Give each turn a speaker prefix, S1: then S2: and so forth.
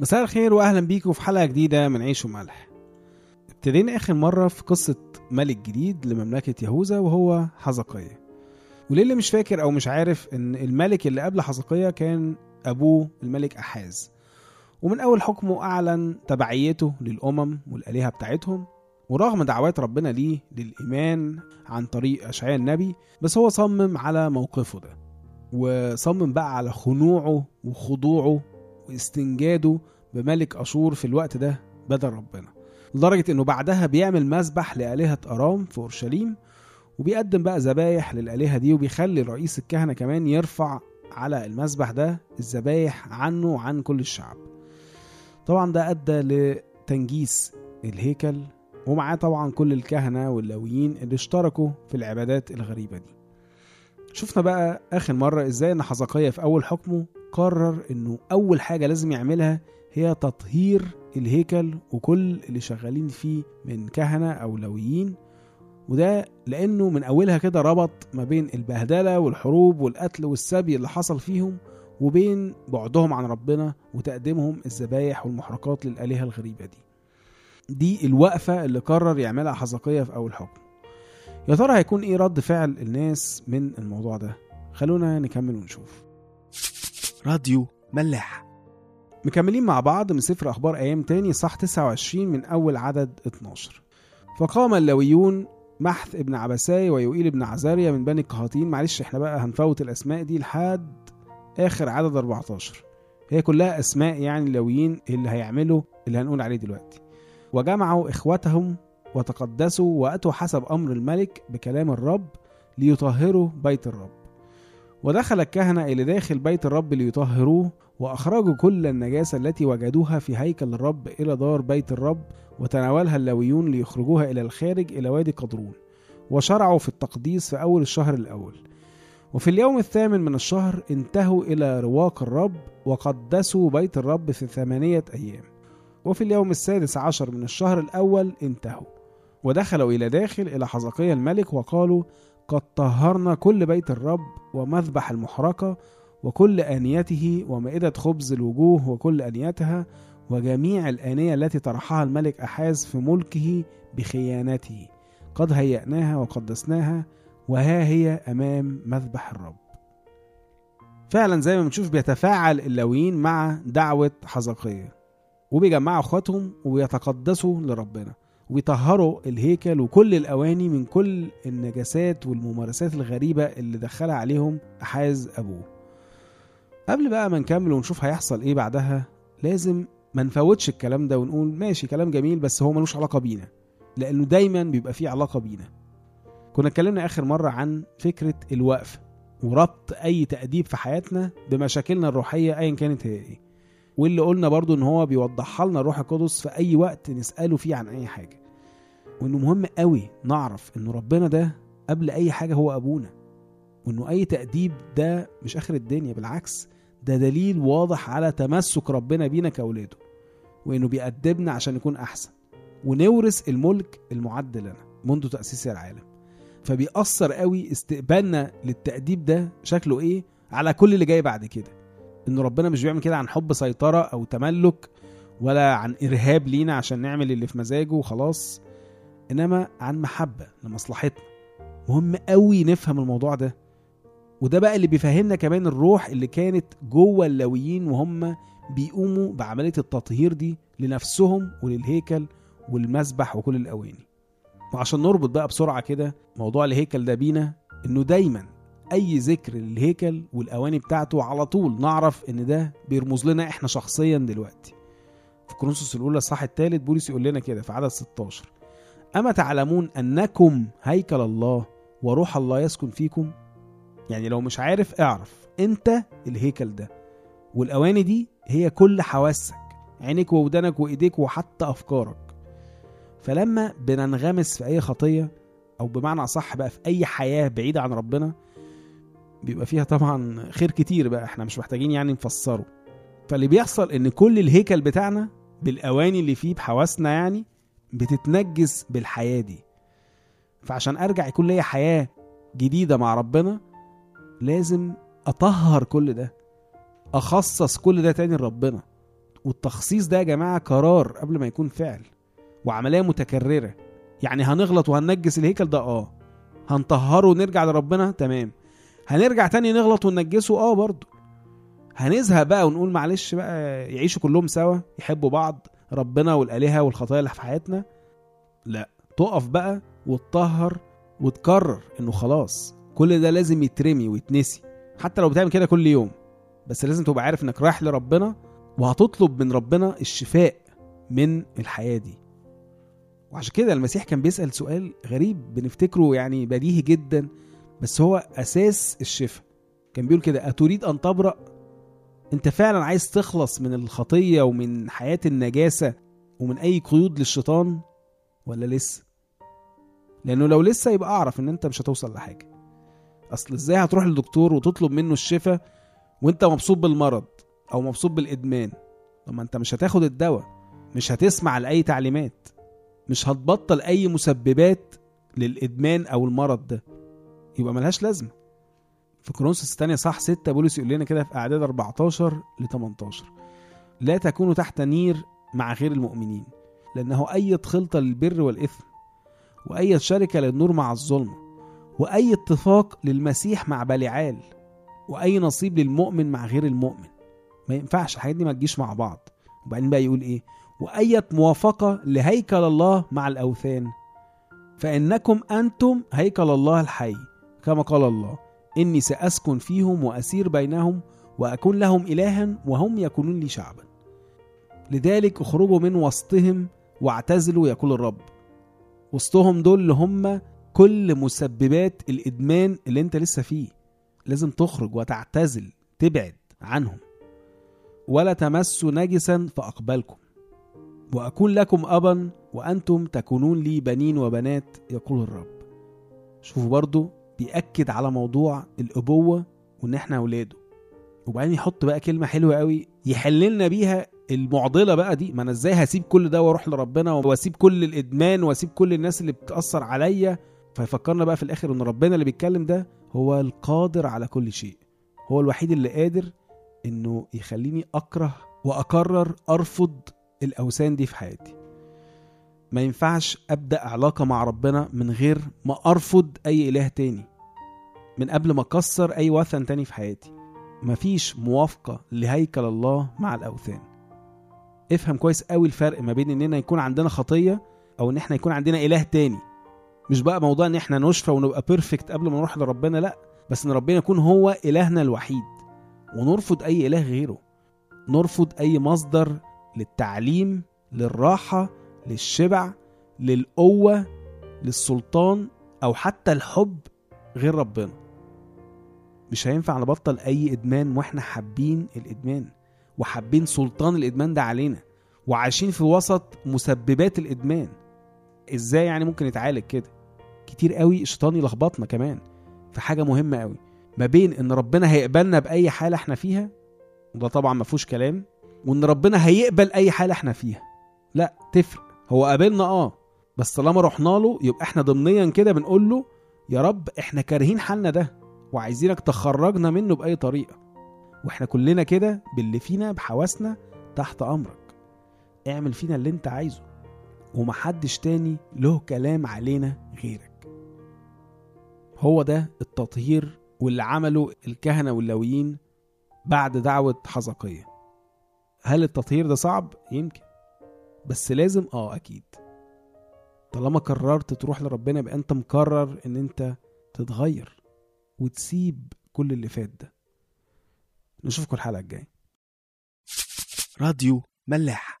S1: مساء الخير واهلا بيكم في حلقة جديدة من عيش وملح. ابتدينا آخر مرة في قصة ملك جديد لمملكة يهوذا وهو حزقية. وللي مش فاكر أو مش عارف إن الملك اللي قبل حزقية كان أبوه الملك أحاز. ومن أول حكمه أعلن تبعيته للأمم والآلهة بتاعتهم. ورغم دعوات ربنا ليه للإيمان عن طريق أشعياء النبي بس هو صمم على موقفه ده. وصمم بقى على خنوعه وخضوعه واستنجاده بملك أشور في الوقت ده بدل ربنا. لدرجة إنه بعدها بيعمل مسبح لآلهة أرام في أورشليم وبيقدم بقى ذبايح للآلهة دي وبيخلي رئيس الكهنة كمان يرفع على المسبح ده الذبايح عنه وعن كل الشعب. طبعا ده أدى لتنجيس الهيكل ومعاه طبعا كل الكهنة واللاويين اللي اشتركوا في العبادات الغريبة دي. شفنا بقى آخر مرة إزاي إن حزقية في أول حكمه قرر إنه أول حاجة لازم يعملها هي تطهير الهيكل وكل اللي شغالين فيه من كهنة أو لويين وده لأنه من أولها كده ربط ما بين البهدلة والحروب والقتل والسبي اللي حصل فيهم وبين بعدهم عن ربنا وتقديمهم الذبايح والمحرقات للآلهة الغريبة دي. دي الوقفة اللي قرر يعملها حزقية في أول حكم. يا ترى هيكون إيه رد فعل الناس من الموضوع ده؟ خلونا نكمل ونشوف.
S2: راديو ملاح
S1: مكملين مع بعض من سفر أخبار أيام تاني صح 29 من أول عدد 12 فقام اللويون محث ابن عبساي ويوئيل ابن عزاريا من بني القهاطين معلش إحنا بقى هنفوت الأسماء دي لحد آخر عدد 14 هي كلها أسماء يعني اللويين اللي هيعملوا اللي هنقول عليه دلوقتي. وجمعوا إخوتهم وتقدسوا وأتوا حسب أمر الملك بكلام الرب ليطهروا بيت الرب. ودخل الكهنة إلى داخل بيت الرب ليطهروه وأخرجوا كل النجاسة التي وجدوها في هيكل الرب إلى دار بيت الرب وتناولها اللاويون ليخرجوها إلى الخارج إلى وادي قدرون وشرعوا في التقديس في أول الشهر الأول. وفي اليوم الثامن من الشهر انتهوا إلى رواق الرب وقدسوا بيت الرب في ثمانية أيام. وفي اليوم السادس عشر من الشهر الأول انتهوا. ودخلوا إلى داخل إلى حزقية الملك وقالوا قد طهرنا كل بيت الرب ومذبح المحرقة وكل آنيته ومائدة خبز الوجوه وكل آنيتها وجميع الآنية التي طرحها الملك أحاز في ملكه بخيانته. قد هيأناها وقدسناها وها هي أمام مذبح الرب. فعلا زي ما بنشوف بيتفاعل اللاويين مع دعوة حزقية. وبيجمعوا أخواتهم وبيتقدسوا لربنا. وبيطهروا الهيكل وكل الأواني من كل النجاسات والممارسات الغريبة اللي دخلها عليهم أحاز أبوه. قبل بقى ما نكمل ونشوف هيحصل إيه بعدها لازم ما نفوتش الكلام ده ونقول ماشي كلام جميل بس هو ملوش علاقة بينا لأنه دايما بيبقى فيه علاقة بينا. كنا اتكلمنا آخر مرة عن فكرة الوقفه وربط أي تأديب في حياتنا بمشاكلنا الروحية ايا كانت هي إيه. واللي قلنا برضو إن هو بيوضحها لنا الروح القدس في أي وقت نسأله فيه عن أي حاجة. وإنه مهم قوي نعرف انه ربنا ده قبل أي حاجة هو أبونا. وإنه أي تأديب ده مش آخر الدنيا بالعكس ده دليل واضح على تمسك ربنا بينا كأولاده. وإنه بيأدبنا عشان نكون أحسن. ونورث الملك المعد لنا منذ تأسيس العالم. فبيأثر قوي استقبالنا للتأديب ده شكله إيه؟ على كل اللي جاي بعد كده. إن ربنا مش بيعمل كده عن حب سيطرة أو تملك ولا عن إرهاب لينا عشان نعمل اللي في مزاجه وخلاص إنما عن محبة لمصلحتنا. مهم قوي نفهم الموضوع ده. وده بقى اللي بيفهمنا كمان الروح اللي كانت جوه اللاويين وهم بيقوموا بعملية التطهير دي لنفسهم وللهيكل والمسبح وكل الأواني. وعشان نربط بقى بسرعة كده موضوع الهيكل ده بينا إنه دايما أي ذكر للهيكل والأواني بتاعته على طول نعرف إن ده بيرمز لنا إحنا شخصيا دلوقتي. في كورنثوس الأولى الصح الثالث بولس يقول لنا كده في عدد 16 أما تعلمون أنكم هيكل الله وروح الله يسكن فيكم؟ يعني لو مش عارف اعرف أنت الهيكل ده. والأواني دي هي كل حواسك عينك وودانك وإيديك وحتى أفكارك. فلما بننغمس في أي خطية أو بمعنى أصح بقى في أي حياة بعيدة عن ربنا بيبقى فيها طبعا خير كتير بقى إحنا مش محتاجين يعني نفسره. فاللي بيحصل إن كل الهيكل بتاعنا بالأواني اللي فيه بحواسنا يعني بتتنجس بالحياة دي. فعشان أرجع يكون ليا حياة جديدة مع ربنا لازم أطهر كل ده أخصص كل ده تاني لربنا. والتخصيص ده يا جماعة قرار قبل ما يكون فعل وعملية متكررة. يعني هنغلط وهننجس الهيكل ده؟ آه. هنطهره ونرجع لربنا؟ تمام. هنرجع تاني نغلط وننجسه. آه برضه. هنزهق بقى ونقول معلش بقى يعيشوا كلهم سوا يحبوا بعض ربنا والآلهة والخطايا اللي في حياتنا. لا تقف بقى وتطهر وتقرر إنه خلاص كل ده لازم يترمي ويتنسي. حتى لو بتعمل كده كل يوم بس لازم تبقى عارف إنك رايح لربنا وهتطلب من ربنا الشفاء من الحياة دي. وعشان كده المسيح كان بيسأل سؤال غريب بنفتكره يعني بديهي جدا. بس هو أساس الشفاء. كان بيقول كده أتريد أن تبرأ؟ أنت فعلا عايز تخلص من الخطية ومن حياة النجاسة ومن أي قيود للشيطان ولا لسه؟ لأنه لو لسه يبقى أعرف إن أنت مش هتوصل لحاجة. أصل إزاي هتروح للدكتور وتطلب منه الشفاء وأنت مبسوط بالمرض أو مبسوط بالإدمان؟ طب ما أنت مش هتاخد الدواء مش هتسمع لأي تعليمات مش هتبطل أي مسببات للإدمان أو المرض ده. يبقى ملهاش لازمة. في كورنثوس الثانية صح 6 بولس يقول لنا كده في أعداد 14 ل 18 لا تكونوا تحت نير مع غير المؤمنين لأنه أي خلطة للبر والإثم وأي شركة للنور مع الظلم وأي اتفاق للمسيح مع بليعال وأي نصيب للمؤمن مع غير المؤمن. ما ينفعش الحاجات دي ما تجيش مع بعض. وبعدين بقى يقول إيه؟ وأية موافقة لهيكل الله مع الأوثان فإنكم أنتم هيكل الله الحي. كما قال الله إني سأسكن فيهم وأسير بينهم وأكون لهم إلها وهم يكونون لي شعبا. لذلك اخرجوا من وسطهم واعتزلوا يقول الرب. وسطهم دول اللي هم كل مسببات الإدمان اللي أنت لسه فيه. لازم تخرج وتعتزل تبعد عنهم. ولا تمسوا نجسا فأقبلكم. وأكون لكم أبا وأنتم تكونون لي بنين وبنات يقول الرب. شوفوا برضو بيأكد على موضوع الأبوة وإن إحنا أولاده. وبعدين يحط بقى كلمة حلوة قوي يحل لنا بيها المعضلة بقى دي ما أنا إزاي هسيب كل ده وأروح لربنا وأسيب كل الإدمان وأسيب كل الناس اللي بتأثر عليا؟ فيفكرنا بقى في الآخر إن ربنا اللي بيتكلم ده هو القادر على كل شيء. هو الوحيد اللي قادر إنه يخليني أكره وأقرر أرفض الأوثان دي في حياتي. ما ينفعش أبدأ علاقة مع ربنا من غير ما أرفض أي إله تاني من قبل ما أكسر أي وثن تاني في حياتي. مفيش موافقة لهيكل الله مع الأوثان. افهم كويس قوي الفرق ما بين إننا يكون عندنا خطية أو إن إحنا يكون عندنا إله تاني. مش بقى موضوع إن إحنا نشفى ونبقى بيرفكت قبل ما نروح لربنا لأ بس إن ربنا يكون هو إلهنا الوحيد ونرفض أي إله غيره. نرفض أي مصدر للتعليم للراحة للشبع للقوة للسلطان أو حتى الحب غير ربنا. مش هينفع نبطل أي إدمان وإحنا حابين الإدمان وحابين سلطان الإدمان ده علينا وعايشين في وسط مسببات الإدمان. إزاي يعني ممكن يتعالج كده؟ كتير قوي الشيطان يلخبطنا كمان في حاجة مهمة قوي. ما بين إن ربنا هيقبلنا بأي حالة إحنا فيها وده طبعا ما فيهوش كلام وإن ربنا هيقبل أي حالة إحنا فيها. لا تفرق. هو قابلنا آه بس طالما رحنا له يبقى إحنا ضمنيا كده بنقول له يا رب إحنا كارهين حالنا ده وعايزينك تخرجنا منه بأي طريقة. وإحنا كلنا كده باللي فينا بحواسنا تحت أمرك. اعمل فينا اللي أنت عايزه ومحدش تاني له كلام علينا غيرك. هو ده التطهير واللي عمله الكهنة واللويين بعد دعوة حزقية. هل التطهير ده صعب؟ يمكن. بس لازم آه أكيد. طالما قررت تروح لربنا يبقى أنت مقرر إن أنت تتغير وتسيب كل اللي فات ده. نشوفكم الحلقة الجاية.
S2: راديو ملاح.